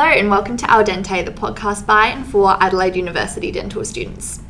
Hello, and welcome to Al Dente, the podcast by and for Adelaide University dental students.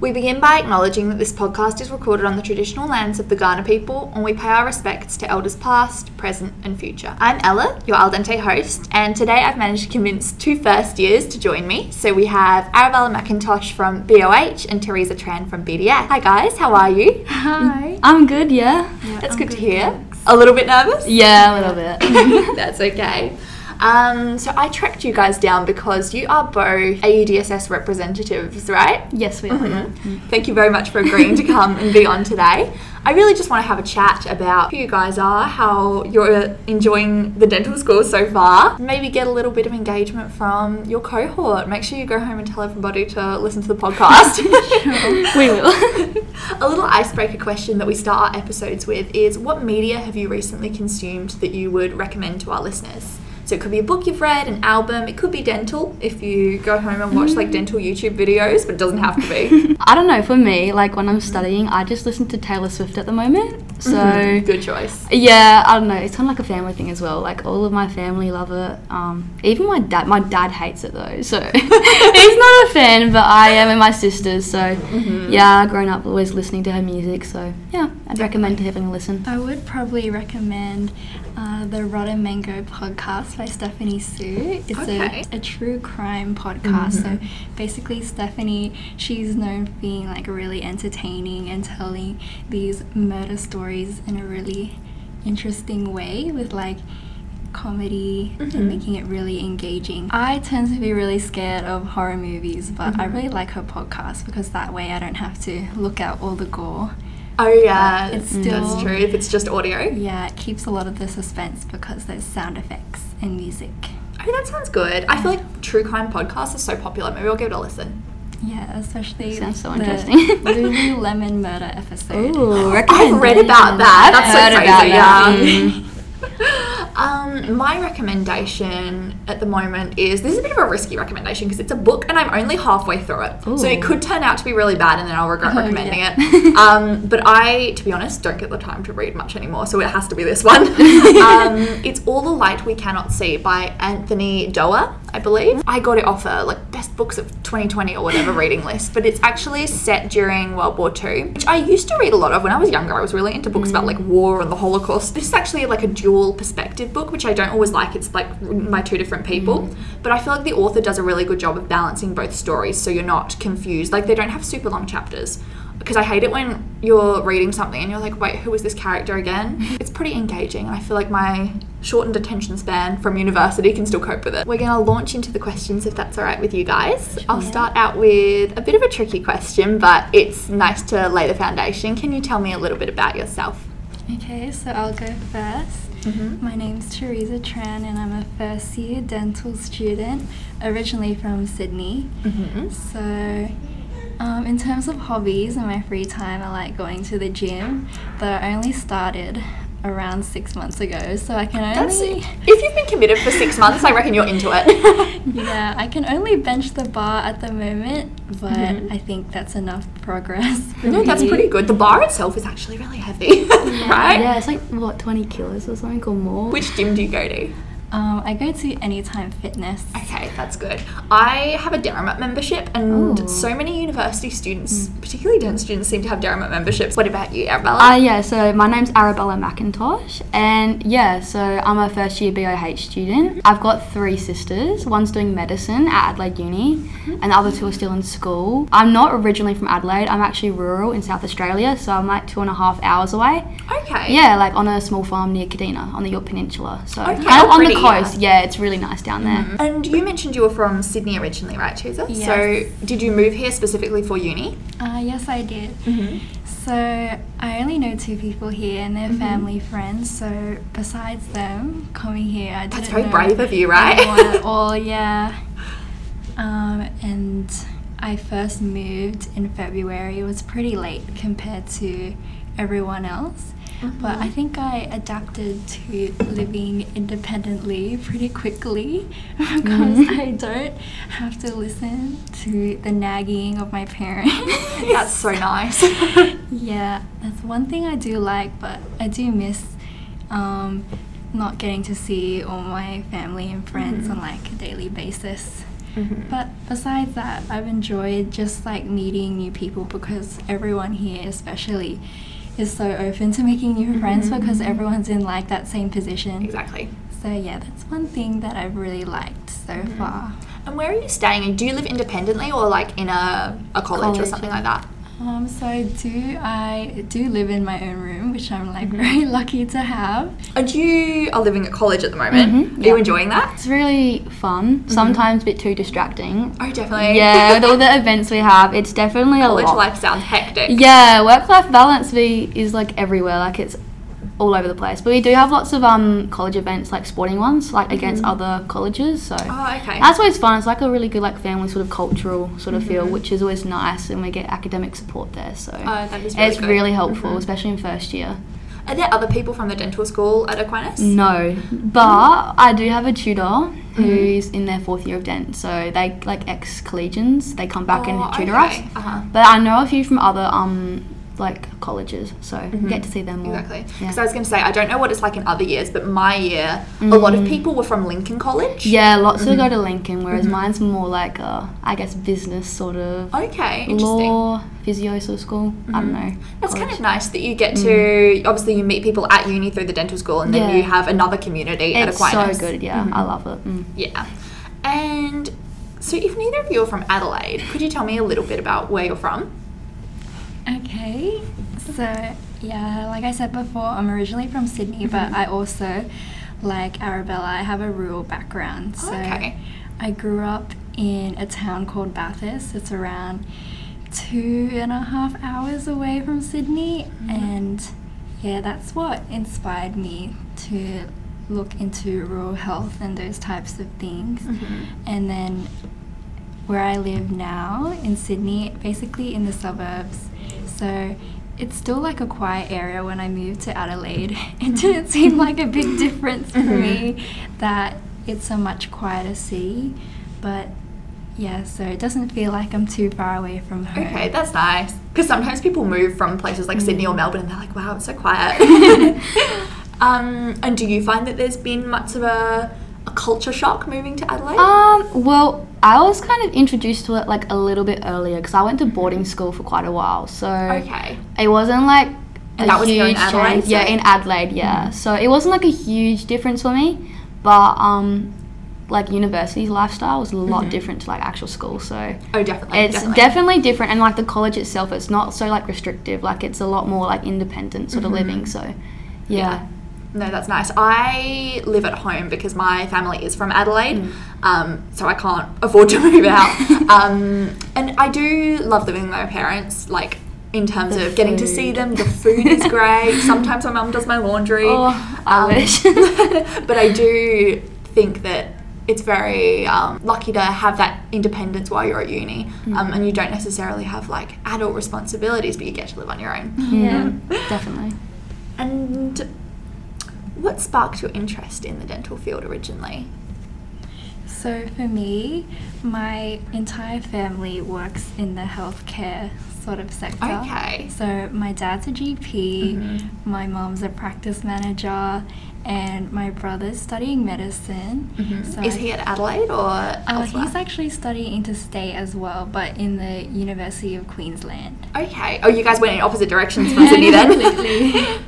We begin by acknowledging that this podcast is recorded on the traditional lands of the Kaurna people, and we pay our respects to elders past, present, and future. I'm Ella, your Al Dente host, and today I've managed to convince two first years to join me. So we have Arabella McIntosh from BOH and Theresa Tran from BDS. Hi guys, how are you? Hi. I'm good, yeah. That's good to hear. A little bit nervous? Yeah, a little bit. That's okay. Um, so I tracked you guys down because you are both AUDSS representatives, right? yes, we are. Mm-hmm. Thank you very much for agreeing to come and be on today. I really just want to have a chat about who you guys are, how you're enjoying the dental school so far, maybe get a little bit of engagement from your cohort. Make sure you go home and tell everybody to listen to the podcast. We will. a little icebreaker question that we start our episodes with is what media have you recently consumed that you would recommend to our listeners? So it could be a book you've read, an album, it could be dental if you go home and watch like mm. dental YouTube videos, but it doesn't have to be. I don't know, for me, like when I'm studying, I just listen to Taylor Swift at the moment. So, Mm-hmm. Good choice. yeah, I don't know. It's kind of like a family thing as well. Like all of my family love it. Um, even my dad, my dad hates it though. So he's not a fan, but I am and my sisters. So Mm-hmm. yeah, grown up always listening to her music. So yeah, I'd recommend having a listen. I would probably recommend uh, the Rotten Mango podcast by Stephanie Soo. It's Okay. a, a true crime podcast. Mhm. So basically, Stephanie, she's known for being like really entertaining and telling these murder stories in a really interesting way with like comedy Mhm. and making it really engaging. I tend to be really scared of horror movies, but I Mhm. really like her podcast because that way I don't have to look out all the gore. Oh yeah, It's that's still- true. If it's just audio. Yeah, it keeps a lot of the suspense because there's sound effects and music. Oh, that sounds good. I feel like true crime podcasts are so popular. Maybe I'll give it a listen. Yeah, especially Sounds so the interesting. Lululemon murder episode. Ooh, I've read about that. That's so crazy. yeah. Um, my recommendation at the moment is this is a bit of a risky recommendation because it's a book and I'm only halfway through it. So it could turn out to be really bad and then I'll regret Oh, recommending yeah. it. Um, but I, to be honest, don't get the time to read much anymore, so it has to be this one. um, it's All the Light We Cannot See by Anthony Doerr, I believe. I got it off a like best books of 2020 or whatever reading list, but it's actually set during World War II, which I used to read a lot of when I was younger. I was really into books about mm. like war and the Holocaust. This is actually like a dual perspective book, which I don't always like. It's like my two different people, mm. but I feel like the author does a really good job of balancing both stories so you're not confused. Like they don't have super long chapters. Because I hate it when you're reading something and you're like, wait, who is this character again? It's pretty engaging, and I feel like my shortened attention span from university can still cope with it. We're going to launch into the questions if that's all right with you guys. I'll start out with a bit of a tricky question, but it's nice to lay the foundation. Can you tell me a little bit about yourself? Okay, so I'll go 1st Mhm. My name's Theresa Tran and I'm a first year dental student, originally from Sydney. Mm-hmm. So, um, in terms of hobbies and my free time, I like going to the gym, but I only started around six months ago, so I can That's only. If you've been committed for six months, I reckon you're into it. yeah, I can only bench the bar at the moment, but Mhm. I think that's enough progress. For no, that's pretty good. The bar itself is actually really heavy, right? Yeah, it's like what 20 kilos or something or more. Which gym do you go to? Um, I go to Anytime Fitness. Okay, that's good. I have a Deramet membership, and Ooh. so many university students, particularly dental students, seem to have Deramet memberships. What about you, Arabella? Uh, yeah, so my name's Arabella McIntosh, and yeah, so I'm a first year BOH student. I've got three sisters. One's doing medicine at Adelaide Uni, and the other two are still in school. I'm not originally from Adelaide, I'm actually rural in South Australia, so I'm like two and a half hours away. okay. Yeah, like on a small farm near Kadina on the Yorke Peninsula. So Okay, kind of on the. Coast. Yeah. it's really nice down there. And you mentioned you were from Sydney originally, right, Theresa? Yes. So did you move here specifically for uni? Uh, yes, I did. Mm-hmm. So I only know two people here, and they're Mhm. family friends. So besides them coming here, I That's very brave of you, right? at all. Yeah. Um, and I first moved in February. It was pretty late compared to everyone else. But Mm-hmm. I think I adapted to living independently pretty quickly because Mm-hmm. I don't have to listen to the nagging of my parents. That's so nice. yeah, that's one thing I do like, but I do miss um, not getting to see all my family and friends on like a daily basis. Mm-hmm. But besides that, I've enjoyed just like meeting new people because everyone here, especially, is so open to making new friends mm-hmm. because everyone's in like that same position. Exactly. So yeah, that's one thing that I've really liked so mm-hmm. far. And where are you staying? And do you live independently or like in a, a college, or something yeah. like that? Um, so I do I do live in my own room, which I'm like very lucky to have. And you are living at college at the moment. Mhm, Are you enjoying that? It's really fun. Sometimes a bit too distracting. Oh, definitely. Yeah, with all the events we have, it's definitely a College life sounds hectic. Yeah, work-life balance we is like everywhere. Like it's all over the place. But we do have lots of um college events, like sporting ones, like against other colleges. So Mm-hmm. Oh, okay. that's always fun. It's like a really good like family sort of cultural sort of Mm-hmm. feel, which is always nice, and we get academic support there. So Oh, that is really it's good. Mm-hmm. really helpful, especially in first year. Are there other people from the dental school at Aquinas? No, but I do have a tutor Mm-hmm. who's in their fourth year of dent. So they like ex collegians. They come back Oh, and tutor okay. us. Uh-huh. But I know a few from other um like colleges, so get to see them more. Exactly. Yeah. Because I was going to say, I don't know what it's like in other years, but my year, a lot of people were from Lincoln College. Mm. Yeah, lots Mm-hmm. of go to Lincoln, whereas mine's more like a, I guess, business sort of Okay, interesting. law, physio sort of school. I don't know. That's kind of nice that you get to, obviously, you meet people at uni through the dental school and then Mm. Yeah. you have another community at It's so good. Yeah, I love it. Mm. Yeah. And so, if neither of you are from Adelaide, could you tell me a little bit about where you're from? Okay, so yeah, like I said before, I'm originally from Sydney, but mm-hmm. I also, like Arabella, I have a rural background. So Okay. I grew up in a town called Bathurst. It's around two and a half hours away from Sydney, mm-hmm. and yeah, that's what inspired me to look into rural health and those types of things. Mm-hmm. And then where I live now in Sydney, basically in the suburbs. So it's still like a quiet area when I moved to Adelaide. It didn't seem like a big difference for me that it's a much quieter city. But yeah, so it doesn't feel like I'm too far away from home. Okay, that's nice. Because sometimes people move from places like Sydney or Melbourne and they're like, wow, it's so quiet. um, and do you find that there's been much of a, a culture shock moving to Adelaide? Um, well, I was kind of introduced to it like a little bit earlier because I went to boarding school for quite a while. So okay. it wasn't like a And that was here in huge Adelaide, change. Yeah, in Adelaide, yeah. So it wasn't like a huge difference for me, but um, like university lifestyle was a lot different to like actual school. So Oh, definitely. it's definitely. definitely. different, and like the college itself, it's not so like restrictive. Like it's a lot more like independent sort of living. So yeah. No, that's nice. I live at home because my family is from Adelaide, Mm. um, so I can't afford to move out. um, and I do love living with my parents, like in terms The of getting to see them. The food is great. Sometimes my mum does my laundry. Oh, I Um, wish. but I do think that it's very um, lucky to have that independence while you're at uni, Mm. um, and you don't necessarily have like adult responsibilities, but you get to live on your own. yeah, definitely. And what sparked your interest in the dental field originally? So for me, my entire family works in the healthcare sort of sector. Okay. So my dad's a GP, Mhm. my mom's a practice manager, and my brother's studying medicine. So Is I- he at Adelaide or Uh, he's actually studying interstate as well, but in the University of Queensland. okay. Oh, you guys went in opposite directions from Sydney then. Completely.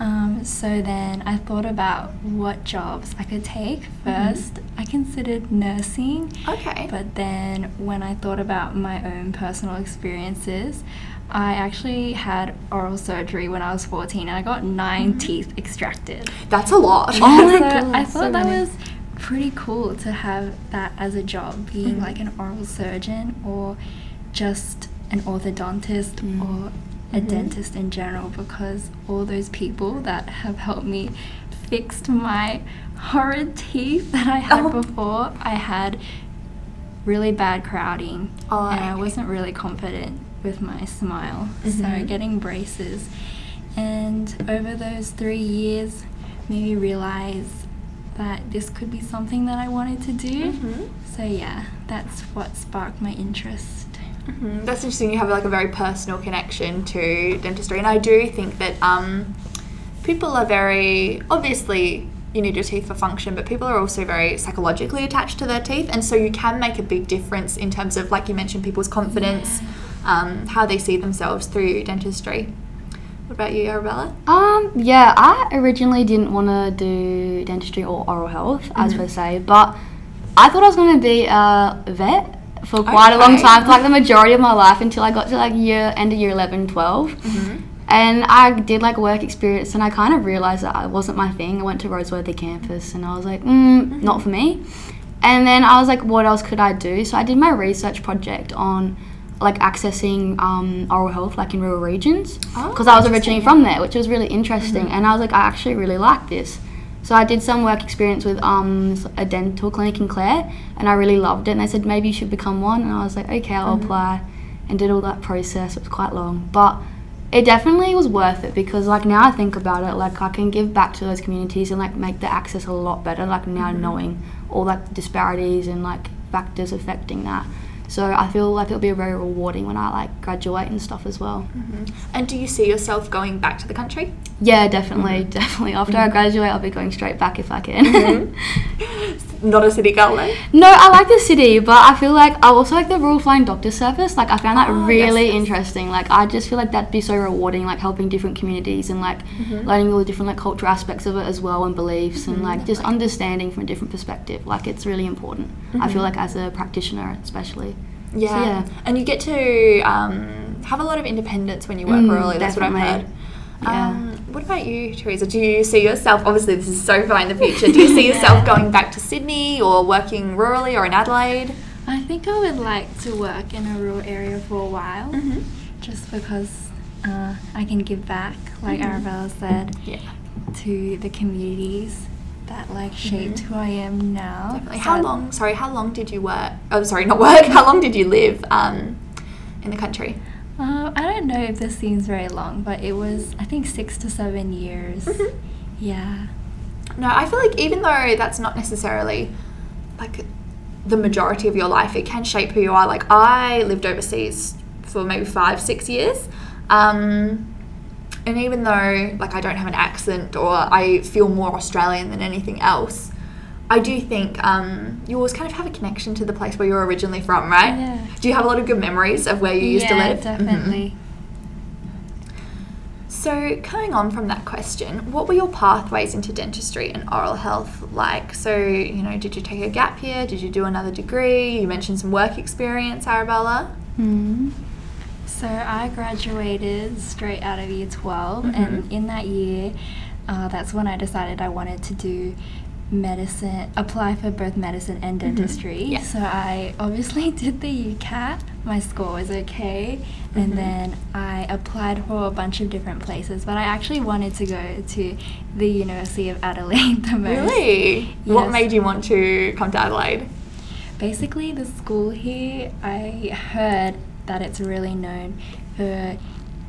um, so then I thought about what jobs I could take 1st I considered nursing, okay. but then when I thought about my own personal experiences, I actually had oral surgery when I was 14 and I got 9 teeth extracted. That's a lot. Oh my so God, I so thought that many. was pretty cool to have that as a job, being Mm-hmm. like an oral surgeon or just an orthodontist Mm. or a Mm-hmm. dentist in general, because all those people that have helped me fixed my horrid teeth that I had Oh. before, I had really bad crowding Oh, and I wasn't really confident with my smile. So Mhm. getting braces and over those three years made me realize that this could be something that I wanted to do. Mhm. So yeah, that's what sparked my interest. Mhm. That's interesting. You have like a very personal connection to dentistry, and I do think that um, people are very obviously you need your teeth for function, but people are also very psychologically attached to their teeth, and so you can make a big difference in terms of, like you mentioned, people's confidence, um, how they see themselves through dentistry. What about you, Arabella? Um, yeah, I originally didn't want to do dentistry or oral health, as Mm-hmm. per se, but I thought I was going to be a vet for quite a long time, for like the majority of my life until I got to like year end of year 11, 12. Mm-hmm. And I did like work experience, and I kind of realized that it wasn't my thing. I went to Roseworthy campus, and I was like, mm, not for me. And then I was like, what else could I do? So I did my research project on like accessing um, oral health like in rural regions Oh, because I was originally from there, which was really interesting. And I was like, I actually really like this. So I did some work experience with um, a dental clinic in Clare, and I really loved it. And they said maybe you should become one, and I was like, okay, I'll apply, and did all that process. It was quite long, but it definitely was worth it because like now I think about it, like I can give back to those communities and like make the access a lot better. Like now knowing all like disparities and like factors affecting that. So I feel like it'll be very rewarding when I like graduate and stuff as well. Mm-hmm. And do you see yourself going back to the country? Yeah, definitely, mm-hmm. definitely. After I mm-hmm. graduate, I'll be going straight back if I can. Not a city girl then? no, I like the city, but I feel like I also like the rural flying doctor service. Like I found that Oh, really yes. interesting. Like I just feel like that'd be so rewarding, like helping different communities and like Mm-hmm. learning all the different like cultural aspects of it as well and beliefs and like just understanding from a different perspective. Like it's really important. I feel like as a practitioner, especially. Yeah. yeah. And you get to um, have a lot of independence when you work Mm, rurally. That's what I've heard. Yeah. Um, what about you, Theresa? Do you see yourself? Obviously, this is so far in the future. Do you see yourself going back to Sydney or working rurally or in Adelaide? I think I would like to work in a rural area for a while, Mm-hmm. just because uh, I can give back, like Mhm. Arabella said, Yeah, to the communities that like shaped who I am now. Mm-hmm. definitely. How long? Sorry, how long did you work? Oh, sorry, not work. How long did you live um, in the country? Uh, I don't know if this seems very long, but it was I think six to seven years. Mhm. Yeah. No, I feel like even though that's not necessarily like the majority of your life, it can shape who you are. Like I lived overseas for maybe five, six years. Um, and even though like I don't have an accent or I feel more Australian than anything else, I do think um, you always kind of have a connection to the place where you're originally from, right? Yeah. Do you have a lot of good memories of where you used to yeah, live? Mhm. definitely. So, coming on from that question, what were your pathways into dentistry and oral health like? So, you know, did you take a gap year? Did you do another degree? You mentioned some work experience, Arabella. Mm. So I graduated straight out of year 12, Mhm. and in that year, uh, that's when I decided I wanted to do medicine, apply for both medicine and dentistry. Yeah. So I obviously did the UCAT. My score was okay, Mhm. and then I applied for a bunch of different places. But I actually wanted to go to the University of Adelaide the most. Really? What made you want to come to Adelaide? Basically, the school here, I heard that it's really known for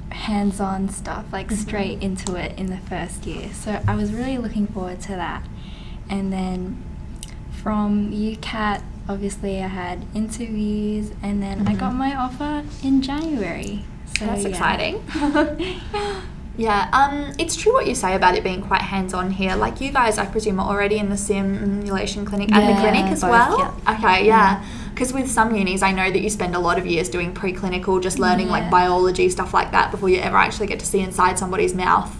hands on stuff, like Mhm. straight into it in the first year. So I was really looking forward to that. And then from UCAT, obviously, I had interviews, and then I got Mhm. my offer in January. So That's yeah. exciting. yeah, um, it's true what you say about it being quite hands on here. Like, you guys, I presume, are already in the simulation clinic and the clinic as both, well? yeah. Okay, yeah. Because with some unis, I know that you spend a lot of years doing preclinical, just learning like biology, stuff like that, before you ever actually get to see inside somebody's mouth.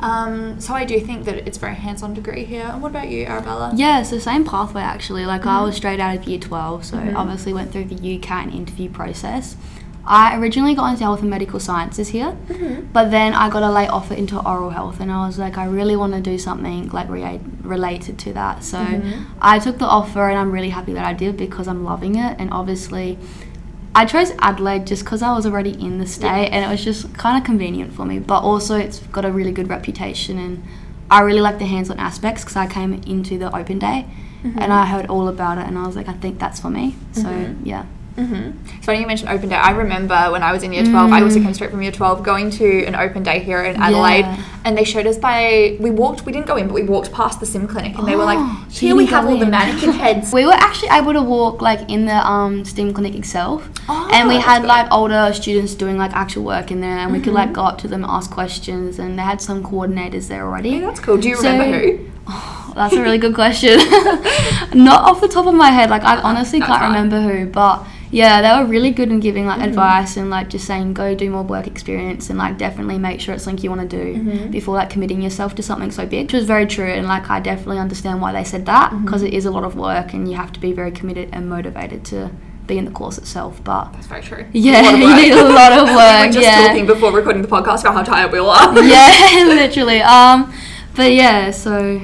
Um, so I do think that it's very hands on degree here. And what about you, Arabella? Yeah, it's the same pathway actually. Like I Mhm. was straight out of year 12, so Mhm. obviously went through the UCAT and interview process. I originally got into health and medical sciences here, Mhm. but then I got a late offer into oral health, and I was like, I really want to do something like rea- related to that. So Mhm. I took the offer, and I'm really happy that I did because I'm loving it. And obviously, I chose Adelaide just because I was already in the state, and it was just kind of convenient for me. But also, it's got a really good reputation, and I really like the hands-on aspects because I came into the open day, Mhm. and I heard all about it, and I was like, I think that's for me. So Mhm. yeah. Mm-hmm. It's funny you mentioned open day. I remember when I was in year 12, I also Mm. came straight from year 12, going to an open day here in Adelaide. Yeah. And they showed us by, we walked, we didn't go in, but we walked past the sim clinic and they were like, Oh, here we have all the in." mannequin heads. We were actually able to walk like in the um, STEAM clinic itself, Oh, and we had good. like older students doing like actual work in there, and we could like Mhm. go up to them, ask questions, and they had some coordinators there already. Yeah, that's cool. Do you So- remember who? Oh, That's a really good question. Not off the top of my head, like I honestly that's can't remember who, but yeah, they were really good in giving Mm-hmm. like advice and like just saying go do more work experience and like definitely make sure it's something you want to do Mm-hmm. before like committing yourself to something so big, which was very true. And like I definitely understand why they said that Mm-hmm. because is a lot of work and you have to be very committed and motivated to be in the course itself. But That's very true. yeah, A lot you need a lot of we were just yeah. talking before recording the podcast about how tired we all are. yeah, literally. Um, but yeah, so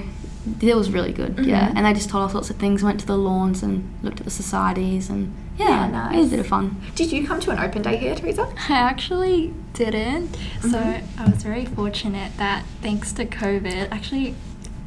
it was really good. Mm-hmm. Yeah, and they just told us lots of things. Went to the lawns and looked at the societies, and yeah, Yeah, it was a nice. bit of fun. Did you come to an open day here, Theresa? I actually didn't. So Mm-hmm. I was very fortunate that thanks to COVID, actually,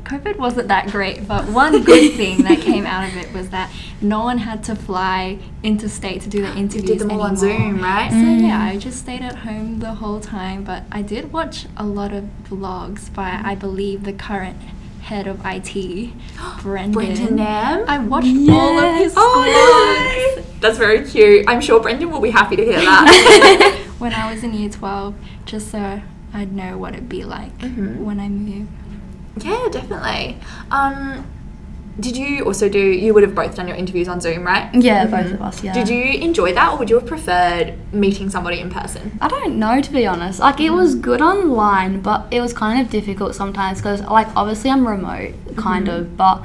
COVID wasn't that great, but one good thing that came out of it was that no one had to fly interstate to do the You interviews. did them all on. Zoom, right? So Mm. yeah, I just stayed at home the whole time, but I did watch a lot of vlogs by I believe the current head of IT, Brendan. Brendan Nam? I watched all of his Oh, vlogs. That's very cute. I'm sure Brendan will be happy to hear that. when I was in year 12, just so I'd know what it'd be like Mhm. when I move. yeah, definitely. Um, did you also do? You would have both done your interviews on Zoom, right? Yeah, Mhm. both of us. Yeah. Did you enjoy that, or would you have preferred meeting somebody in person? I don't know to be honest. Like it was good online, but it was kind of difficult sometimes because like obviously I'm remote, kind Mm-hmm. of, but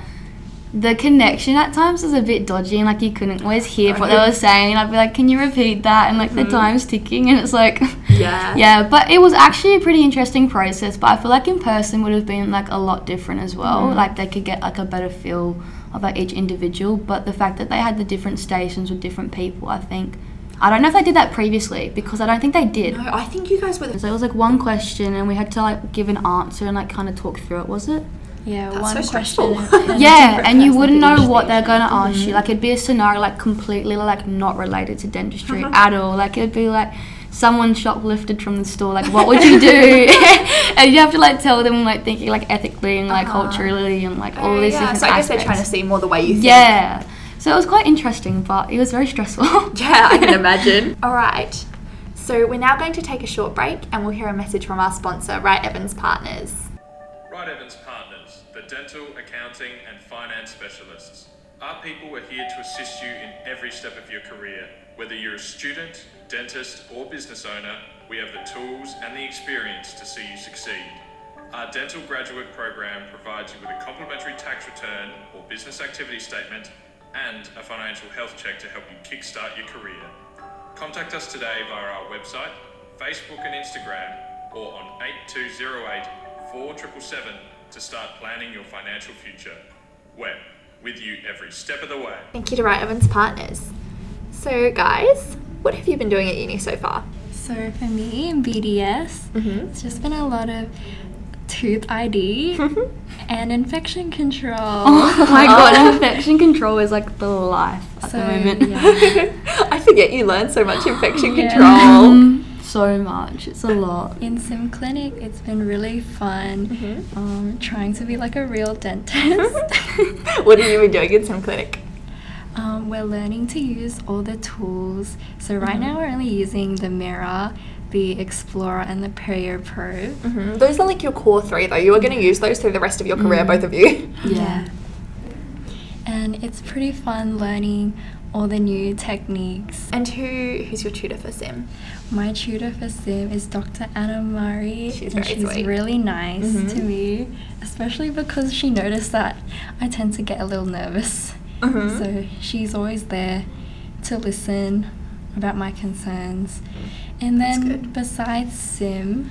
the connection at times was a bit dodgy and like you couldn't always hear what they were saying. And I'd be like, "Can you repeat that?" And like the time's ticking, and it's like, Mm-hmm. Yeah. yeah. But it was actually a pretty interesting process. But I feel like in person would have been like a lot different as well. Mm-hmm. Like they could get like a better feel of like each individual. But the fact that they had the different stations with different people, I think. I don't know if they did that previously because I don't think they did. No, I think you guys were. The- So it was like one question, and we had to like give an answer and like kind of talk through it. Was it? Yeah, That's one so question. and yeah, and you wouldn't know what they're gonna ask you. Like it'd be a scenario like completely like not related to dentistry Uh-huh. at all. Like it'd be like someone shoplifted from the store. Like what would you do? and you have to like tell them like thinking like ethically and like Uh-huh. culturally and like all these yeah. different So I guess they're trying to see more the way you think. yeah. So it was quite interesting, but it was very stressful. Yeah, I can imagine. All right. So we're now going to take a short break and we'll hear a message from our sponsor, Wright Evans Partners. Wright Evans Partners, the dental, accounting, and finance specialists. Our people are here to assist you in every step of your career. Whether you're a student, dentist, or business owner, we have the tools and the experience to see you succeed. Our dental graduate program provides you with a complimentary tax return or business activity statement and a financial health check to help you kickstart your career. Contact us today via our website, Facebook and Instagram, or on 8208 4777 to start planning your financial future. We're with you every step of the way. Thank you to Wright Evans Partners. So, guys, what have you been doing at uni so far? So for me in BDS, Mhm. it's just been a lot of tooth ID and infection control. oh my god, infection control is like the life at So, the moment. yeah. I forget you learn so much infection Yeah. control. Mm, so much. It's a lot. In Sim Clinic, it's been really fun Mhm. um, trying to be like a real dentist. what have you been doing in sim clinic? We're learning to use all the tools. So right now we're only using the Mirror, the Explorer, and the Perio Probe. hmm Those are like your core three, though. You are going to use those through the rest of your career, Mm. both of you. Yeah. And it's pretty fun learning all the new techniques. And who who's your tutor for sim? My tutor for sim is Dr. Anna Murray, She's and she's sweet. really nice Mhm. to me, especially because she noticed that I tend to get a little nervous. Mhm. So she's always there to listen about my concerns. And then besides sim,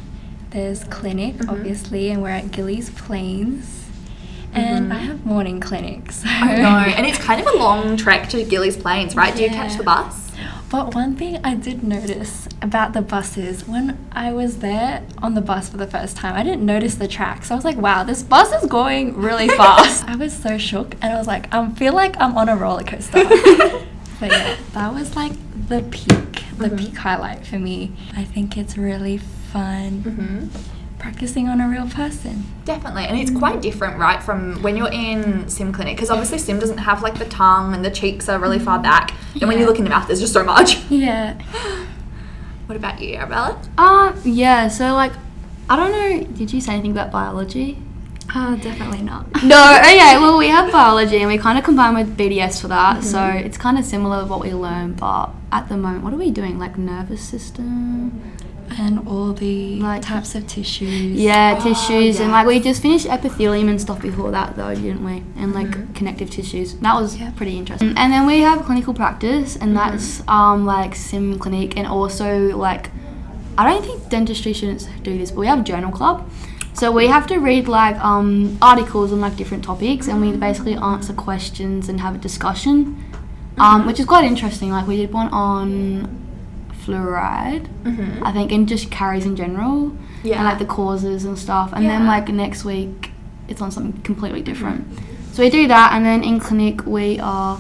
there's clinic, Mhm. obviously, and we're at Gilles Plains. And Mhm. I have morning clinics. So I know, and it's kind of a long trek to Gilles Plains, right? Do you catch the bus? But one thing I did notice about the buses, when I was there on the bus for the first time, I didn't notice the tracks. I was like, wow, this bus is going really fast. I was so shook and I was like, I feel like I'm on a roller coaster. but yeah, that was like the peak, the Mhm. peak highlight for me. I think it's really fun Mm-hmm. Practicing on a real person. Definitely, and it's quite different, right, from when you're in sim clinic because obviously sim doesn't have like the tongue and the cheeks are really far back, and when you look in the mouth, there's just so much. Yeah. What about you, Arabella? Uh, yeah, so like, I don't know, did you say anything about biology? Oh, definitely not. No, okay, well, we have biology and we kind of combine with BDS for that. So it's kind of similar with what we learn, but at the moment, what are we doing? Like nervous system? And all the Like- types of tissues. Yeah, Oh, tissues. And like we just finished epithelium and stuff before that, though, didn't we? And like connective tissues. That was Yeah. pretty interesting. And then we have clinical practice, and that's um, like sim clinic and also like I don't think dentistry students do this, but we have journal club. So we have to read like um, articles on like different topics, and we basically answer questions and have a discussion, um, which is quite interesting. Like we did one on fluoride, mm-hmm. I think, and just caries in general, Yeah. and like the causes and stuff. And then like next week, it's on something completely different. Mm-hmm. So we do that, and then in clinic we are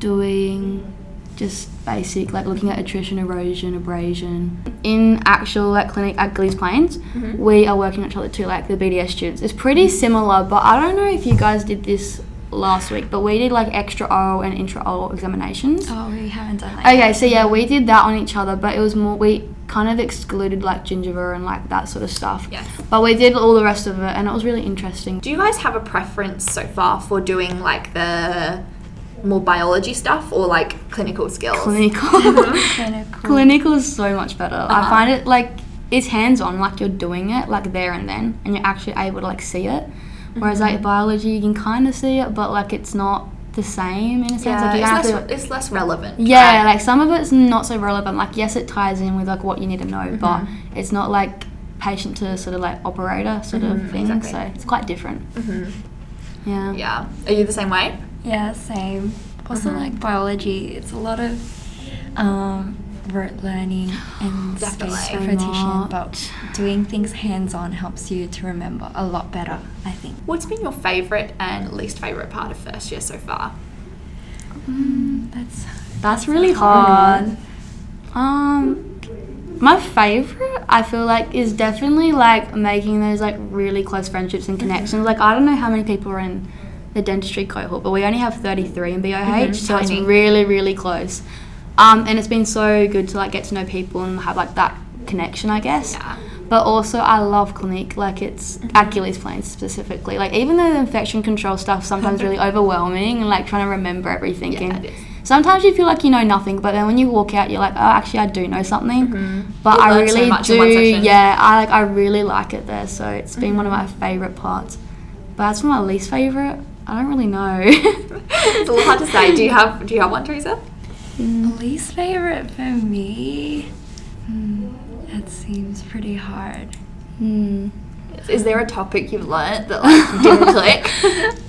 doing just basic like looking at attrition, erosion, abrasion. In actual like clinic at Gilles Plains, mm-hmm. we are working on each other too, like the BDS students. It's pretty similar, but I don't know if you guys did this last week, but we did like extra oral and intra oral examinations. Oh, we haven't done that. Okay, so yeah, we did that on each other, but it was more we kind of excluded like gingiva and like that sort of stuff. Yes. But we did all the rest of it, and it was really interesting. Do you guys have a preference so far for doing like the more biology stuff or like clinical skills? Clinical, Clinical. clinical is so much better. I Uh-huh. find it like it's hands on, like you're doing it like there and then, and you're actually able to like see it. Whereas Mm-hmm. like biology, you can kind of see it, but like it's not the same in a sense. Yeah, like it's, less, to. it's less relevant. Yeah, right? like some of it's not so relevant. Like yes, it ties in with like what you need to know, Mm-hmm. but it's not like patient to sort of like operator sort of Mhm, thing. exactly. So it's quite different. Mhm. Yeah. Yeah. Are you the same way? Yeah, same. Also, Mhm. like biology, it's a lot of um, rote learning and space So repetition, but doing things hands on helps you to remember a lot better, I think. What's been your favourite and least favourite part of first year so far? Mm, that's That's really hard. Um, my favorite, I feel like, is definitely like making those like really close friendships and connections. Like I don't know how many people are in the dentistry cohort, but we only have 33 in BOH, Mhm, so it's really really close. Um, and it's been so good to like get to know people and have like that connection, I guess. Yeah. But also, I love clinic. Like it's at Gilles Plains specifically. Like even though the infection control stuff sometimes really overwhelming and like trying to remember everything. Yeah, and sometimes you feel like you know nothing, but then when you walk out, you're like, oh, actually, I do know something. Mhm. But You'll I so really much do. yeah, I like. I really like it there. So it's been one of my Mm-hmm. favorite parts. But as for my least favorite, I don't really know. it's a little hard to say. Do you have Do you have one, Theresa? Least favorite for me. Hmm, that seems pretty hard. Hmm. Is there a topic you've learnt that like didn't click?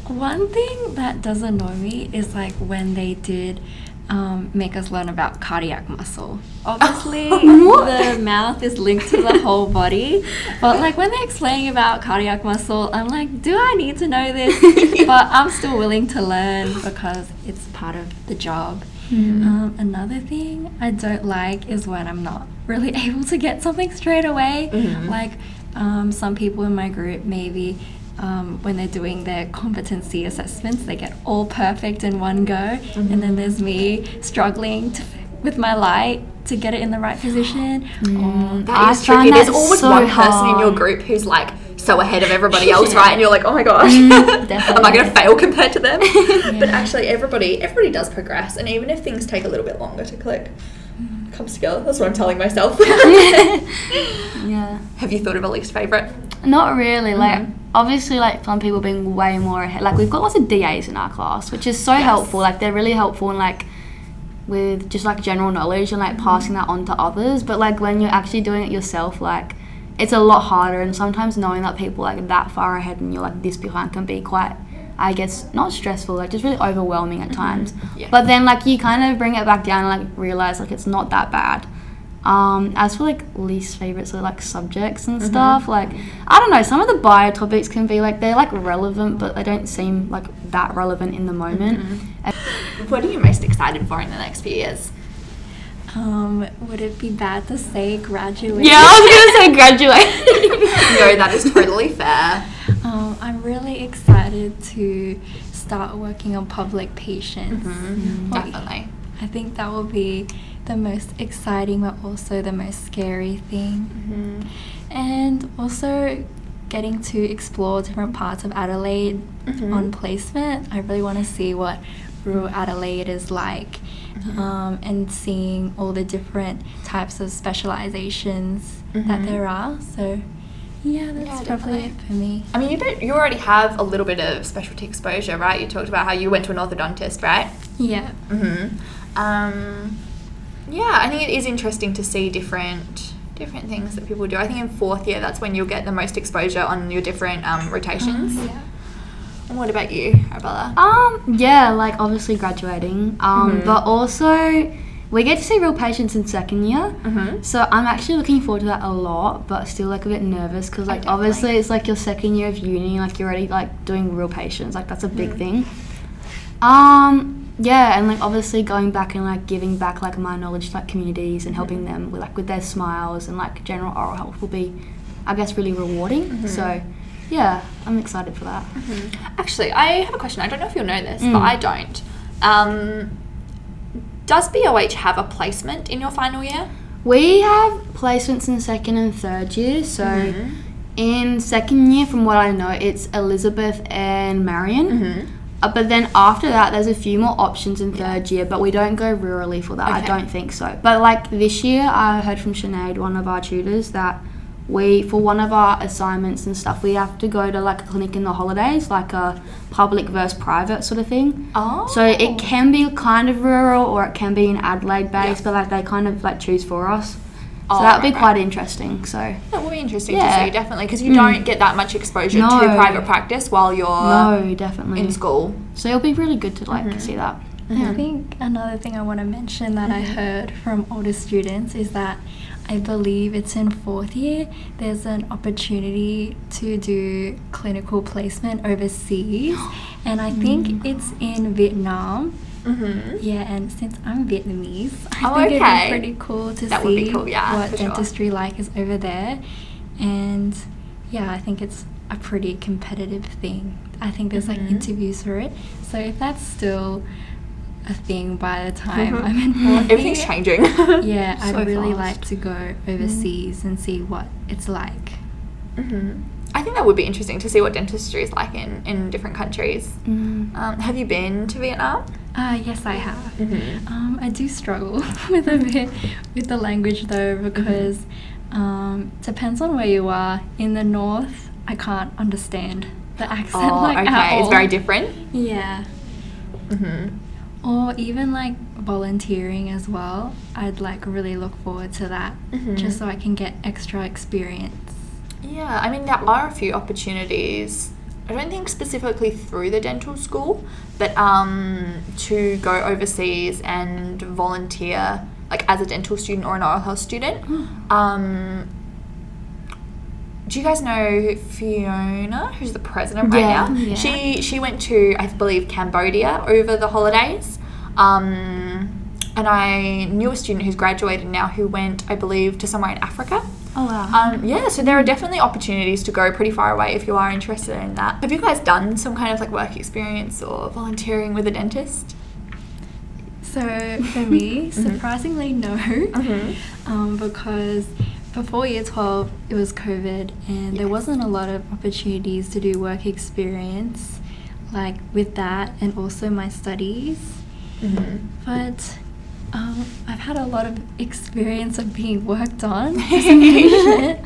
One thing that does annoy me is like when they did um, make us learn about cardiac muscle. Obviously, the mouth is linked to the whole body, but like when they're explaining about cardiac muscle, I'm like, do I need to know this? but I'm still willing to learn because it's part of the job. Um, another thing I don't like is when I'm not really able to get something straight away. Mhm. Like um, some people in my group, maybe um, when they're doing their competency assessments, they get all perfect in one go, and then there's me struggling to, with my light to get it in the right position. Or That I is tricky. There's always so one person in your group who's like so ahead of everybody else, right? And you're like, oh my gosh, Mm, am I going to fail compared to them? But actually, everybody everybody does progress, and even if things take a little bit longer to click, it comes together. That's what I'm telling myself. yeah. Have you thought of a least favorite? Not really. Like Mhm. obviously, like some people being way more ahead. Like we've got lots of DAs in our class, which is so Yes. helpful. Like they're really helpful and like with just like general knowledge and like passing that on to others. But like when you're actually doing it yourself, like it's a lot harder. And sometimes knowing that people like that far ahead and you're like this behind can be quite. I guess not stressful, like just really overwhelming at mm-hmm. times. Yeah. But then like you kind of bring it back down and like realize like it's not that bad. Um, as for like least favorites or like subjects and mm-hmm. stuff, like I don't know, some of the bio topics can be like they're like relevant, but they don't seem like that relevant in the moment. And- What are you most excited for in the next few years? Um, would it be bad to say graduate? Yeah, I was gonna say graduate. no, that is totally fair. Um, I'm really excited to start working on public patients. Mhm, Like, Definitely. I think that will be the most exciting, but also the most scary thing. Mm-hmm. And also getting to explore different parts of Adelaide Mm-hmm. on placement. I really want to see what rural Adelaide is like Mm-hmm. um, and seeing all the different types of specializations that Mhm. there are. So, yeah, that's Yeah, probably definitely. it for me. I mean, you don't, you already have a little bit of specialty exposure, right? You talked about how you went to an orthodontist, right? Yeah. Mm-hmm. Um, yeah, I think it is interesting to see different different things that people do. I think in fourth year, that's when you'll get the most exposure on your different um, rotations. Yeah. And what about you, Arabella? Um, yeah, like obviously graduating. Um, Mhm. but also we get to see real patients in second year. Mm-hmm. So I'm actually looking forward to that a lot, but still like a bit nervous because like obviously it's like your second year of uni, like you're already like doing real patients, like that's a big Mhm. thing. Um, yeah, and like obviously going back and like giving back like my knowledge to like communities and helping them with like with their smiles and like general oral health will be, I guess, really rewarding. So, yeah, I'm excited for that. Actually, I have a question. I don't know if you'll know this, Mm. but I don't. Um, does BOH have a placement in your final year? We have placements in second and third year. So Mhm. in second year, from what I know, it's Elizabeth and Marion. Mm-hmm. Uh, but then after that, there's a few more options in third year, but we don't go rurally for that. I don't think so. But like this year, I heard from Sinead, one of our tutors, that we, for one of our assignments and stuff, we have to go to like a clinic in the holidays, like a public versus private sort of thing. Oh. So it can be kind of rural or it can be in Adelaide based, Yeah. but like they kind of like choose for us. So Oh, that would be right, right. quite interesting. So That would be interesting Yeah. to see, definitely, because you Mm. don't get that much exposure to private practice while you're no, definitely. in school. So it'll be really good to like Mhm. see that. I think another thing I want to mention that I heard from older students is that I believe it's in fourth year, there's an opportunity to do clinical placement overseas. And I think it's in Vietnam. Mm-hmm. Yeah, and since I'm Vietnamese, I Oh, think it'd be pretty cool to That see cool, yeah, what for sure. dentistry like is over there. And yeah, I think it's a pretty competitive thing. I think there's like Mhm. interviews for it. So if that's still a thing by the time Mhm. I'm in Everything's changing. Yeah, I'd really fast. like to go overseas and see what it's like. hmm I think that would be interesting to see what dentistry is like in, in different countries. Mm. Um, have you been to Vietnam? Ah, yes, I have. Mm-hmm. Um, I do struggle with a bit with the language though because um, depends on where you are. In the north, I can't understand the accent Oh, like at okay. It's very different. Yeah, Mm-hmm. Or even like volunteering as well. I'd like really look forward to that Mhm. just so I can get extra experience. Yeah, I mean, there are a few opportunities. I don't think specifically through the dental school, but um, to go overseas and volunteer, like as a dental student or an oral health student. Um, do you guys know Fiona, who's the president right Yeah. now? Yeah. She she went to I believe Cambodia over the holidays. Um, and I knew a student who's graduated now who went, I believe, to somewhere in Africa. Oh wow. Um, yeah, so there are definitely opportunities to go pretty far away if you are interested in that. Have you guys done some kind of like work experience or volunteering with a dentist? So for me, surprisingly, no. Mm-hmm. um, because before year 12 it was covid and there wasn't a lot of opportunities to do work experience like with that and also my studies Mm-hmm. but um, I've had a lot of experience of being worked on as a patient,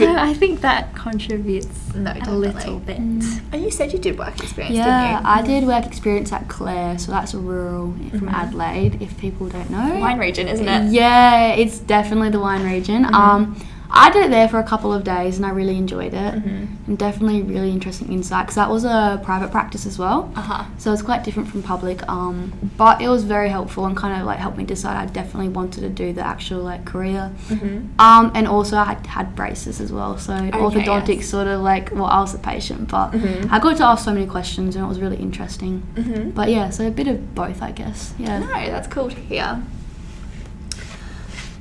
so I think that contributes No, a little bit. And you said you did work experience, yeah, didn't you? I did work experience at Clare, so that's rural from Mhm. Adelaide. If people don't know, Wine region, isn't it? Yeah, it's definitely the wine region. Mhm. Um, I did it there for a couple of days, and I really enjoyed it. Mhm. And definitely really interesting insight because that was a private practice as well. Uh huh. So it's quite different from public, um, but it was very helpful and kind of like helped me decide I definitely wanted to do the actual like career. Mm-hmm. Um, and also I had, had braces as well, so orthodontics yes. sort of like well I was a patient, but Mhm. I got to ask so many questions and it was really interesting. Mm-hmm. But yeah, so a bit of both, I guess. Yeah. No, that's cool to hear.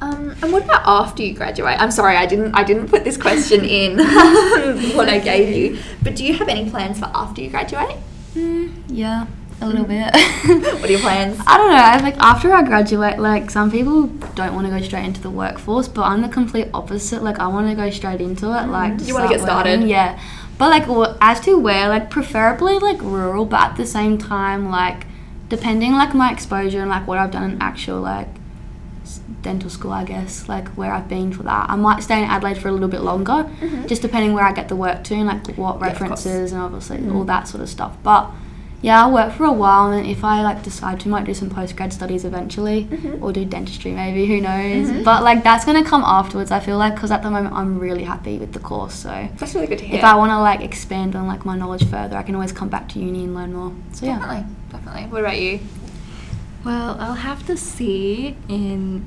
Um, and what about after you graduate? I'm sorry, I didn't I didn't put this question in what I gave you. But do you have any plans for after you graduate? Mm, yeah. a little bit. What are your plans? I don't know. I like after I graduate, like some people don't want to go straight into the workforce, but I'm the complete opposite. Like I want to go straight into it. Like Mm-hmm. You wanna get start working. started. Yeah, but like as to where, like preferably like rural, but at the same time, like depending like my exposure and like what I've done in actual like dental school, I guess, like where I've been for that. I might stay in Adelaide for a little bit longer, just depending where I get the work to and like what Mm-hmm. Yeah, of course. Mm-hmm. references and obviously all that sort of stuff. But yeah, I'll work for a while, and then if I like decide to, might do some postgrad studies eventually, Mm-hmm. or do dentistry maybe. Who knows? But like that's gonna come afterwards. I feel like because at the moment I'm really happy with the course. So That's really good to hear. if I want to like expand on like my knowledge further, I can always come back to uni and learn more. So yeah. Definitely, definitely. What about you? Well, I'll have to see in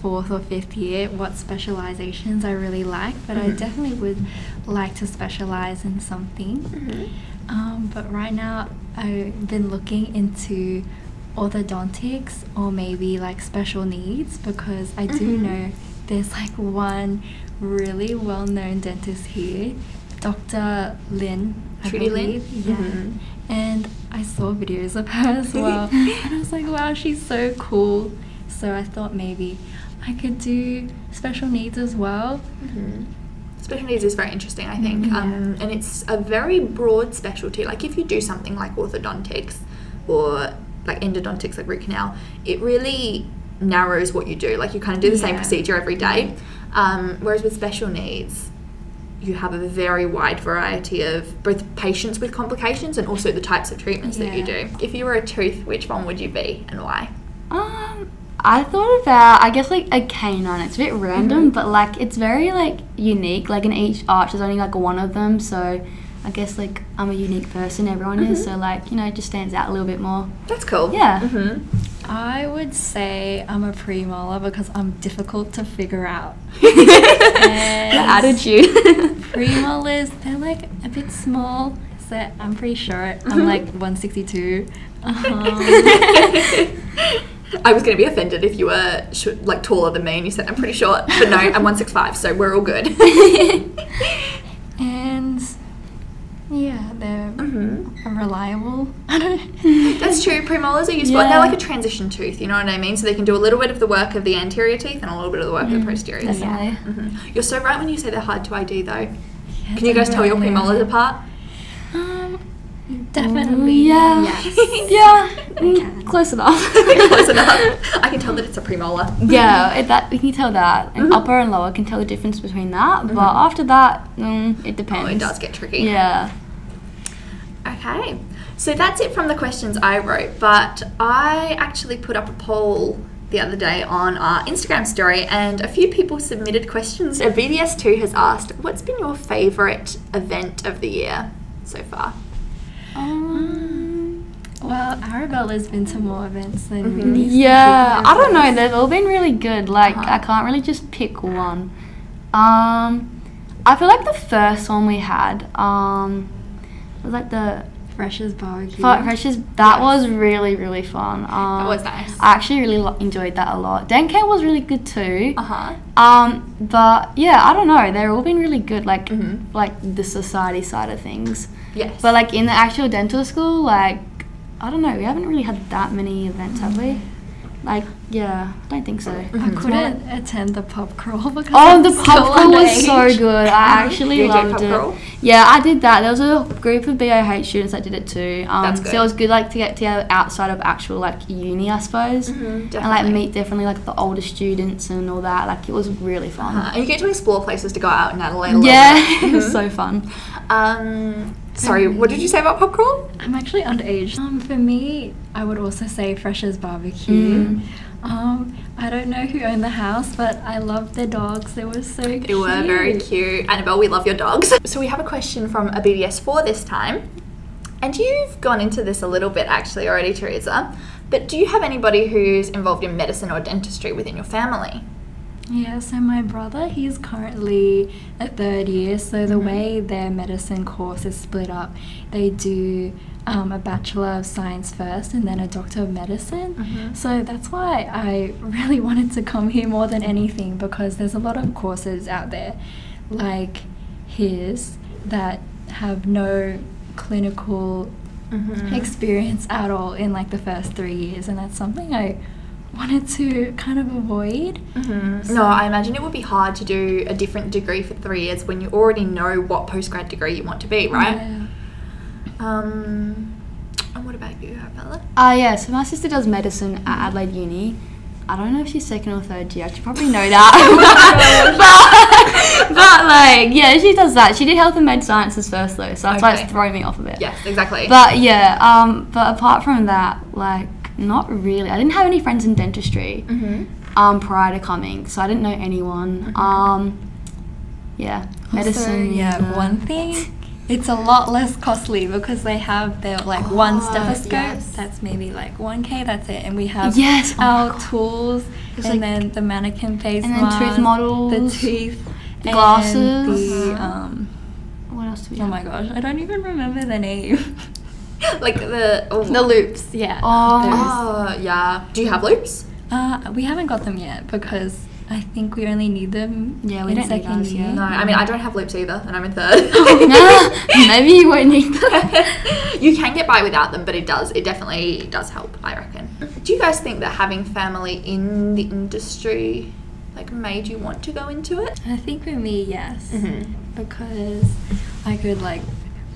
fourth or fifth year what specializations I really like, but I definitely would like to specialize in something. Um, but right now, I've been looking into orthodontics or maybe like special needs because I do Mhm. know there's like one really well known dentist here, Dr. Lin. I Trudy Lin? believe. Yeah. Mhm. And I saw videos of her as well. and I was like, wow, she's so cool. So I thought maybe I could do special needs as well. Special needs is very interesting, I think, Mm, um, and it's a very broad specialty. Like if you do something like orthodontics or like endodontics, like root canal, it really narrows what you do. Like you kind of do the same procedure every day. Um, whereas with special needs, you have a very wide variety of both patients with complications and also the types of treatments that you do. If you were a tooth, which one would you be and why? Um, I thought about I guess like a canine. It's a bit random, Mm-hmm. but like it's very like unique. Like in each arch, there's only like one of them, so I guess like I'm a unique person. Everyone is, Mm-hmm. so like you know, it just stands out a little bit more. That's cool. Yeah. Mm-hmm. I would say I'm a premolar because I'm difficult to figure out. The attitude. Premolars, they're like a bit small. So I'm pretty short. I'm like 162. Um, I was going to be offended if you were sh- like taller than me and you said I'm pretty short, but no, I'm 165, so we're all good. and yeah, they're Mhm. reliable. That's true. Premolars are useful, and they're like a transition tooth. You know what I mean? So they can do a little bit of the work of the anterior teeth and a little bit of the work of the posterior. teeth. Definitely. Mhm. You're so right when you say they're hard to ID, though. Can you guys tell your premolars apart? Definitely. yeah. Yes. yeah. mm. Close enough. Close enough. I can tell that it's a premolar. yeah, it, that we can tell that. And Mhm. upper and lower can tell the difference between that. But Mhm. after that, mm, it Oh, depends. it does get tricky. Yeah. Okay, so that's it from the questions I wrote, but I actually put up a poll the other day on our Instagram story and a few people submitted questions. A BDS2 has asked, What's been your favourite event of the year so far? Um, Well, Arabella's been to more events than me. Yeah, I don't know. They've all been really good. Like Uh-huh. I can't really just pick one. Um, I feel like the first one we had, um, was like the Freshers barbecue. Freshers. That Yes. was really really fun. Um, That was nice. I actually really lo- enjoyed that a lot. Denko was really good too. Uh huh. Um, but yeah, I don't know. They've all been really good. Like Mhm. like the society side of things. Yes. But like in the actual dental school, like I don't know, we haven't really had that many events, have we? Like, yeah, I don't think so. I Mhm. couldn't attend the pub crawl because Oh, the pub crawl was so good. I actually You did loved pub it. crawl? Yeah, I did that. There was a group of BOH students that did it too. Um, That's So it was good, like to get together outside of actual like uni, I suppose, Mhm, and like meet definitely like the older students and all that. Like it was really fun. Uh-huh. And you get to explore places to go out in Adelaide a little Yeah, it was Mhm. so fun. Um, sorry, what did you say about crawl? I'm actually underage. Um, for me, I would also say Freshers Barbecue. Mm. Um, I don't know who owned the house, but I loved their dogs. They were so cute. They were very cute. Annabelle, we love your dogs. So we have a question from a BDS4 this time. And you've gone into this a little bit actually already, Theresa. But do you have anybody who's involved in medicine or dentistry within your family? Yeah, so my brother, he's currently a third year. So the Mhm. way their medicine course is split up, they do um, a Bachelor of Science first and then a Doctor of Medicine. Mhm. So that's why I really wanted to come here more than anything because there's a lot of courses out there like his that have no clinical Mm-hmm. experience at all in like the first three years, and that's something I wanted to kind of avoid. Mhm. No, I imagine it would be hard to do a different degree for three years when you already know what postgrad degree you want to be, right? Yeah. Um, and what about you, Arabella? Uh, yeah, so my sister does medicine at Adelaide Uni. I don't know if she's second or third year. I should probably know that. but, but, like, yeah, she does that. She did health and med sciences first, though, so that's why it's throwing me off a bit. Yes, exactly. But yeah, um, but apart from that, like, not really. I didn't have any friends in dentistry mm-hmm. um, prior to coming, so I didn't know anyone. Um, yeah, medicine. Yeah, uh, one thing. It's a lot less costly because they have their like one Oh, stethoscope. yes. That's maybe like one k. That's it, and we have Yes, oh our tools, It's and like- then the mannequin face and then mask, tooth models, the teeth, the and glasses. the Uh-huh. um. What else do we Oh have? my gosh, I don't even remember the name. like the oh, the loupes, yeah. Oh. those. Oh, yeah. Do you have loupes? Uh, we haven't got them yet because I think we only need them. Yeah, we in don't need second those year. No, I mean I don't have loupes either, and I'm in third. no, maybe you won't need that. you can get by without them, but it does. It definitely does help. I reckon. Do you guys think that having family in the industry, like, made you want to go into it? I think for me, yes. Mm-hmm. because I could like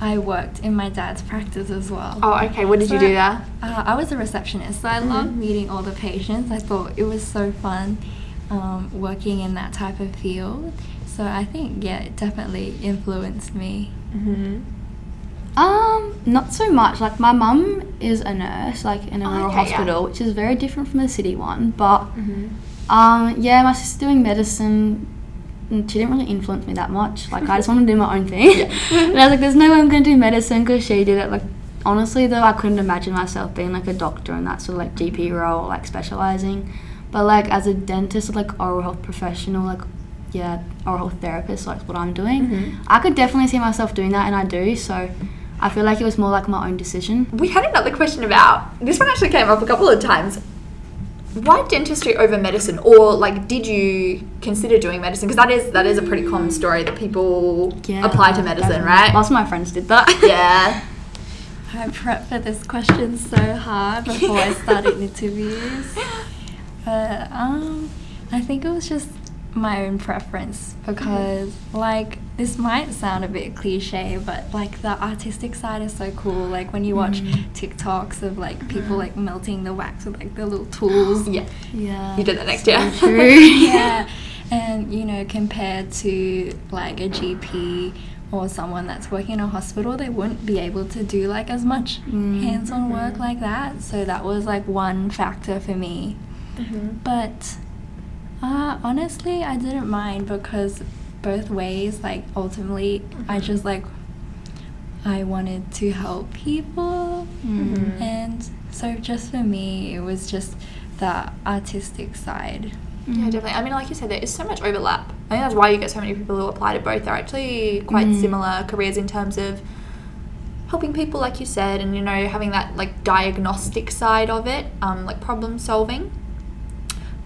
I worked in my dad's practice as well. Oh, okay. What did you do there? Uh, I was a receptionist, so I loved meeting all the patients. I thought it was so fun um, working in that type of field. So I think yeah, it definitely influenced me. Mm-hmm. Um, not so much. Like my mum is a nurse, like in a rural Okay, yeah. hospital, which is very different from the city one. But Mm-hmm. um, yeah, my sister's doing medicine. And She didn't really influence me that much. Like I just wanted to do my own thing. and I was like, "There's no way I'm gonna do medicine because she did it." Like honestly, though, I couldn't imagine myself being like a doctor in that sort of like GP role, like specializing. But like as a dentist, like oral health professional, like yeah, oral health therapist, like what I'm doing, Mhm. I could definitely see myself doing that, and I do. So I feel like it was more like my own decision. We had another question about this one actually came up a couple of times. Why dentistry over medicine, or like, did you consider doing medicine? Because that is that is a pretty common story that people apply to medicine, definitely. right? most of my friends did that. yeah. I prepped for this question so hard before I started interviews. But um, I think it was just my own preference because, like, this might sound a bit cliche, but like the artistic side is so cool. Like when you watch TikToks of like people like melting the wax with like the little tools. Yeah. yeah. You did that next year. True. yeah, and you know, compared to like a GP or someone that's working in a hospital, they wouldn't be able to do like as much Mm. hands-on work like that. So that was like one factor for me. Mhm. But uh, honestly, I didn't mind because both ways, like ultimately, I just like I wanted to help people, Mm. and so just for me, it was just the artistic side. Yeah, definitely. I mean, like you said, there is so much overlap. I think that's why you get so many people who apply to both. They're actually quite Mm. similar careers in terms of helping people, like you said, and you know, having that like diagnostic side of it, um, like problem solving.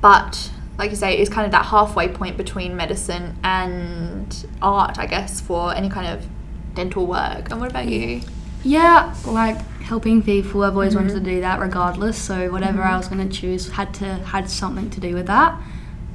But like you say, it's kind of that halfway point between medicine and art, I guess, for any kind of dental work. And what about you? Yeah, like helping people. I've always wanted to do that, regardless. So whatever Mhm. I was going to choose had to had something to do with that.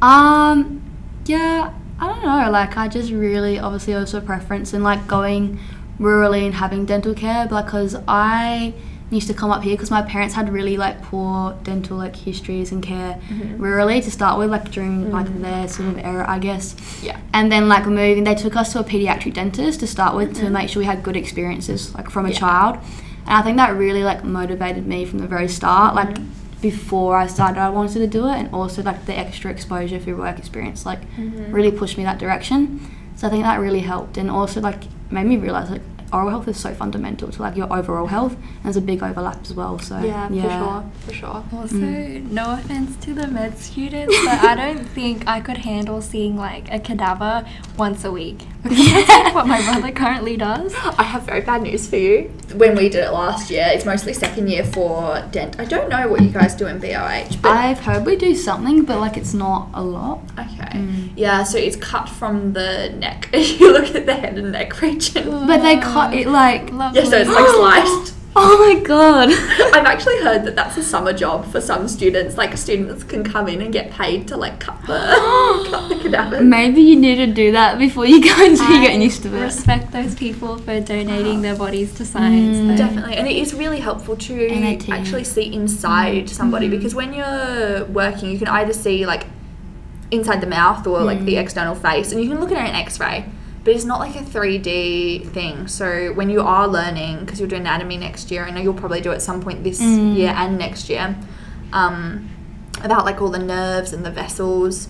Um, yeah, I don't know. Like I just really, obviously, also preference in like going rurally and having dental care because I used to come up here because my parents had really like poor dental like histories and care Mhm. rurally to start with, like during like Mhm. their sort of era, I guess. Yeah. And then like moving, they took us to a pediatric dentist to start with to Mhm. make sure we had good experiences like from a Yeah. child. And I think that really like motivated me from the very start. Like Mhm. before I started, I wanted to do it, and also like the extra exposure through work experience like Mhm. really pushed me that direction. So I think that really helped, and also like made me realize like oral health is so fundamental to like your overall health. And there's a big overlap as well. So Yeah, for sure, for sure. Also, Mm. no offense to the med students, but I don't think I could handle seeing like a cadaver once a week. Because that's like what my brother currently does. I have very bad news for you. When we did it last year, it's mostly second year for dent. I don't know what you guys do in BOH, but I've heard we do something, but like it's not a lot. okay, Mm. yeah. So it's cut from the neck. If you look at the head and neck region, But they cut it like Lovely. yeah. So it's like sliced. Oh my god. I've actually heard that that's a summer job for some students. Like students can come in and get paid to like cut the cut the cadavers. Maybe you need to do that before you go into I getting used to it. Respect those people for donating their bodies to science. Mm. Definitely, and it is really helpful to actually see inside somebody because when you're working, you can either see like inside the mouth or like the external face, and you can look at an X-ray, but it's not like a 3D thing. So when you are learning, because you'll do anatomy next year, I know you'll probably do at some point this Mm. year and next year, um, about like all the nerves and the vessels.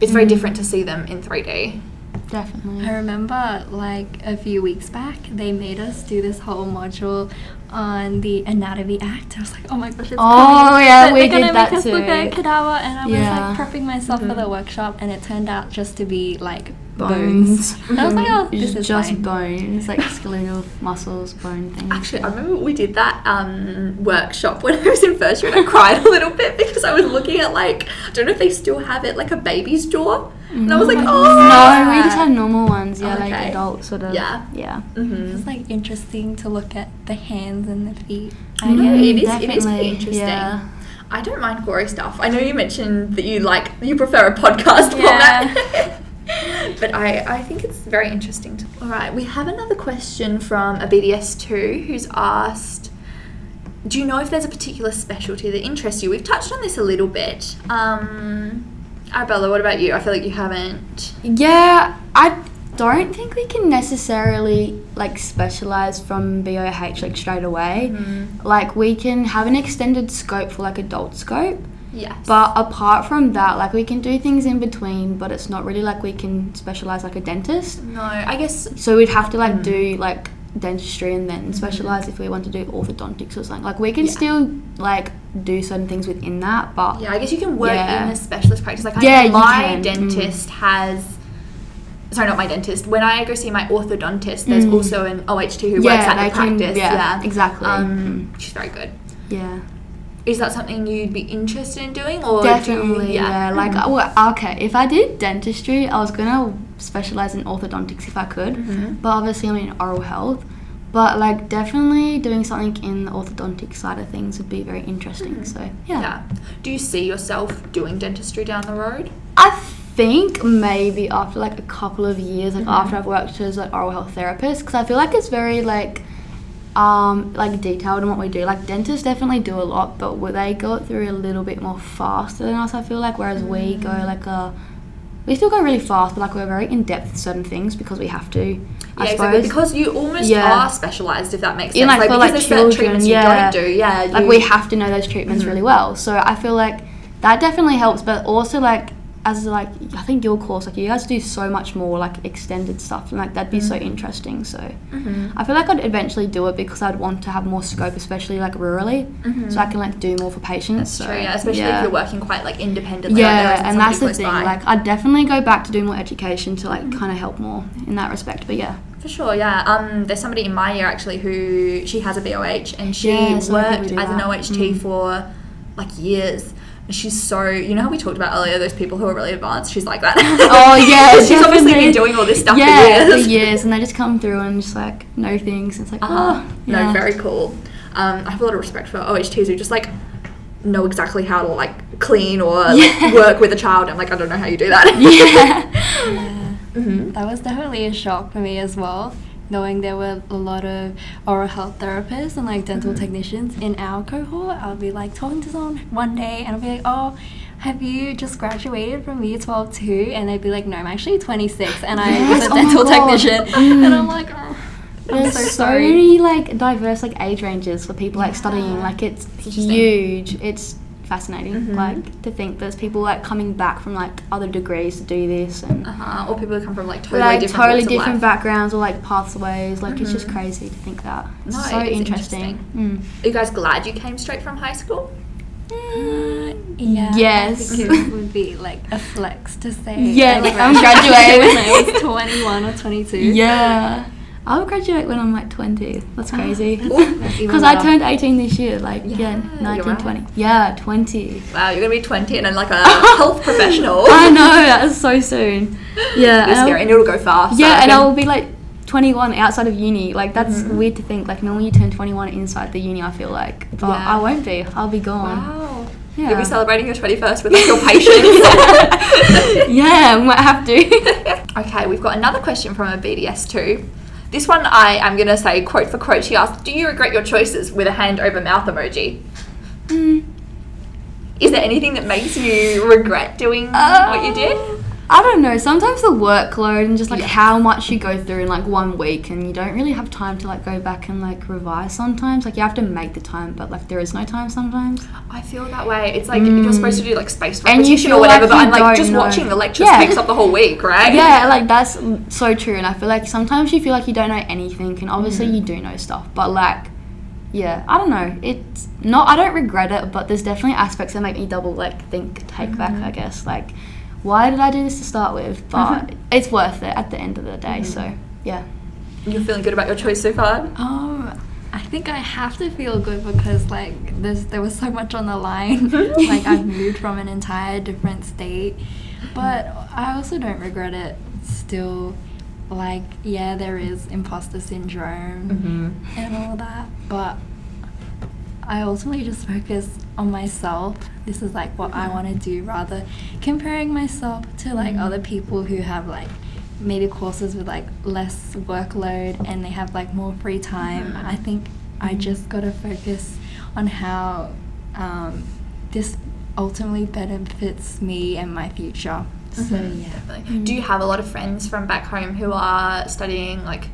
It's very different to see them in 3D. Definitely. I remember like a few weeks back, they made us do this whole module on the Anatomy Act. I was like, oh my gosh, it's Oh, coming. yeah, But we they're gonna did make that us look at too. cadaver, and I was Yeah. like prepping myself for Mm-hmm. the workshop, and it turned out just to be like bones. Bones. I was like, oh, this It's is just fine. bones, like skeletal muscles, bone things. Actually, I remember we did that um, workshop when I was in first year and I cried a little bit because I was looking at like, I don't know if they still have it, like a baby's jaw. And I was like, oh. no, we just had normal ones. Yeah, Okay. like adult sort of. Yeah. Yeah. Mhm. It's like interesting to look at the hands and the feet. I Yeah, know. it is. It is Definitely, interesting. yeah. I don't mind gory stuff. I know you mentioned that you like you prefer a podcast Yeah. format. But I, I think it's very interesting. To, all right, we have another question from a BDS2 who's asked Do you know if there's a particular specialty that interests you? We've touched on this a little bit. Um, Arabella, what about you? I feel like you haven't. Yeah, I don't think we can necessarily like specialize from BOH like straight away. Like we can have an extended scope for like adult scope, Yes. but apart from that, like we can do things in between, but it's not really like we can specialize like a dentist. no, I guess So we'd have to like do like dentistry and then specialize if we want to do orthodontics or something. Like we can Yeah. still like do certain things within that, but Yeah, I guess you can work Yeah. in a specialist practice. Like, I Yeah, my can. Mm. dentist has. Sorry, not my dentist. When I go see my orthodontist, there's Mm. also an OHT who Yeah, works at the can- practice. yeah, yeah, exactly. Um, she's very good. yeah. Is that something you'd be interested in doing, or Definitely, you, yeah. Like, Mhm. uh, well, okay, if I did dentistry, I was gonna specialize in orthodontics if I could, Mhm. but obviously I'm in oral health. But like, definitely doing something in the orthodontic side of things would be very interesting. So yeah. yeah. Do you see yourself doing dentistry down the road? I think maybe after like a couple of years, like Mhm. after I've worked as an oral health therapist, because I feel like it's very like um like detailed in what we do. Like dentists definitely do a lot, but they go through a little bit more faster than us. I feel like, whereas we go Mm. like a we still go really fast, but like we're very in depth with certain things because we have to. I yeah, suppose. exactly. Because you almost Yeah. are specialised, if that makes sense. like, for, because like, there's certain children, treatments yeah. you don't do. Yeah, like you- we have to know those treatments Mhm. really well. So I feel like that definitely helps, but also like as like I think your course, like you guys do so much more like extended stuff, and like that'd be so Mm. interesting. So Mhm. I feel like I'd eventually do it because I'd want to have more scope, especially like rurally, Mhm. so I can like do more for patients. That's so, true, yeah, especially yeah. if you're working quite like independently. Yeah, isn't and that's the thing. by. Like I'd definitely go back to do more education to Mm-hmm. like kind of help more in that respect. But yeah, For sure, yeah. Um, there's somebody in my year actually who she has a BOH and she Yeah, worked as an. OHT Mm. for like years. And she's so, you know how we talked about earlier, those people who are really advanced. She's like that. Oh yeah, she's obviously been doing all this stuff yeah, for years. and they just come through and just like know things. It's like Uh-huh. oh, No, yeah. very cool. Um, I have a lot of respect for OHTs who just like know exactly how to like clean or like, Yeah. work with a child. I'm like, I don't know how you do that. yeah. Yeah. hmm That was definitely a shock for me as well, knowing there were a lot of oral health therapists and like dental technicians in our cohort. I'll be like talking to someone one day and I'll be like, oh, have you just graduated from year 12 too? And they'd be like, no, I'm actually 26 and I Yes, was a oh dental God. technician. Mm. And I'm like, oh, I'm There's so so, sorry. many like diverse like age ranges for people like studying. Like it's huge. It's fascinating. Mhm. Like to think there's people like coming back from like other degrees to do this and Uh-huh. Or people who come from like totally like different totally different backgrounds or like pathways. Like it's just Mhm. crazy to think that. It's No, so it is interesting. Mm. Are you guys glad you came straight from high school? Uh, yeah, Yes. I think it would be like a flex to say. Yeah, I like, I'm graduated graduating. when I was 21 or 22. Yeah. I'll graduate when I'm like 20. That's ah. crazy. Because I turned 18 this year, like, Yeah, yeah, you're 19, right. 20. Yeah, 20. Wow, you're gonna be 20 and then like a health professional. I know, that's so soon. Yeah. And scary and it'll go fast. Yeah, and I'll be like 21 outside of uni. Like that's mm-hmm. weird to think. Like normally you turn 21 inside the uni. I feel like, but Yeah. I won't be. I'll be gone. Wow. Yeah. You'll be celebrating your 21st with like your patients. yeah, I might have to. okay, we've got another question from a BDS2. This one I am going to say quote for quote. She asked, Do you regret your choices with a hand over mouth emoji? Mm. Is there anything that makes you regret doing what you did? I don't know. Sometimes the workload and just like Yeah. how much you go through in like one week, and you don't really have time to like go back and like revise. Sometimes, like you have to make the time, but like there is no time sometimes. I feel that way. It's like you're supposed to do like you repetition or whatever, like but I'm like just know. watching the lectures Yeah. takes up the whole week, right? Yeah, like that's so true. And I feel like sometimes you feel like you don't know anything, and obviously Mm-hmm. you do know stuff, but like. Yeah, I don't know. It's not. I don't regret it, but there's definitely aspects that make me double like think, take back. Mm-hmm. I guess like, why did I do this to start with? But it's worth it at the end of the day. So Mm-hmm. yeah. You're feeling good about your choice so far? Um, I think I have to feel good because like there's there was so much on the line. like I've moved from an entire different state, but I also don't regret it. Still, like yeah, there is imposter syndrome Mm-hmm. and all that, but I ultimately just focus on myself. This is like what I want to do rather comparing myself to like mm-hmm. other people who have like maybe courses with like less workload and they have like more free time. Mm-hmm. I think I mm-hmm. just got to focus on how um, this ultimately benefits me and my future. So yeah. Definitely. Do you have a lot of friends from back home who are studying like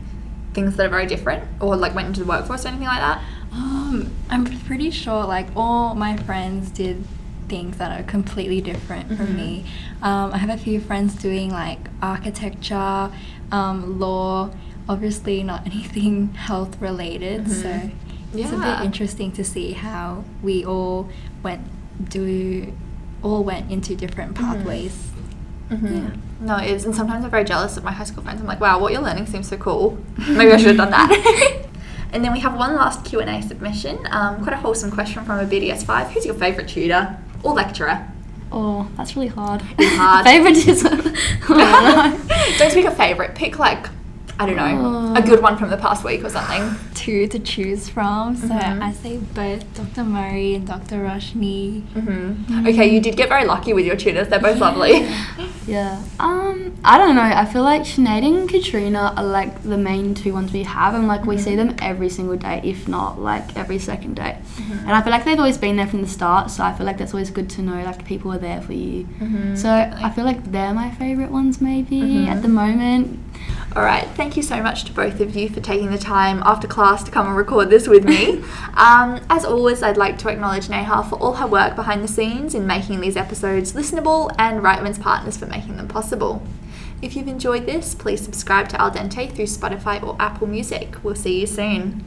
things that are very different or like went into the workforce or anything like that? Um, I'm pretty sure like all my friends did things that are completely different from me. Um, I have a few friends doing like architecture, um, law, obviously not anything health related. So it's a bit interesting to see how we all went do all went into different pathways. Yeah. No, it is. And sometimes I'm very jealous of my high school friends. I'm like, wow, what you're learning seems so cool. Maybe I should have done that. and then we have one last Q&A submission. Um, quite a wholesome question from a BDS5. Who's your favourite tutor or lecturer? Oh, that's really hard. It's hard. Favoritism. Oh, Don't speak a favourite. Pick like, I don't know, a good one from the past week or something. Two to choose from. So Mhm. I say both Dr. Murray and Dr. Rashni. hmm Okay, you did get very lucky with your tutors. They're both lovely. Yeah. Um, I don't know. I feel like Sinead and Katrina are like the main two ones we have, and like we see them every single day, if not like every second day. And I feel like they've always been there from the start, so I feel like that's always good to know like people are there for you. So I feel like they're my favorite ones maybe at the moment. All right, thank you so much to both of you for taking the time after class to come and record this with me. um, as always, I'd like to acknowledge Neha for all her work behind the scenes in making these episodes listenable and Rightman's partners for making them possible. If you've enjoyed this, please subscribe to Al Dente through Spotify or Apple Music. We'll see you soon.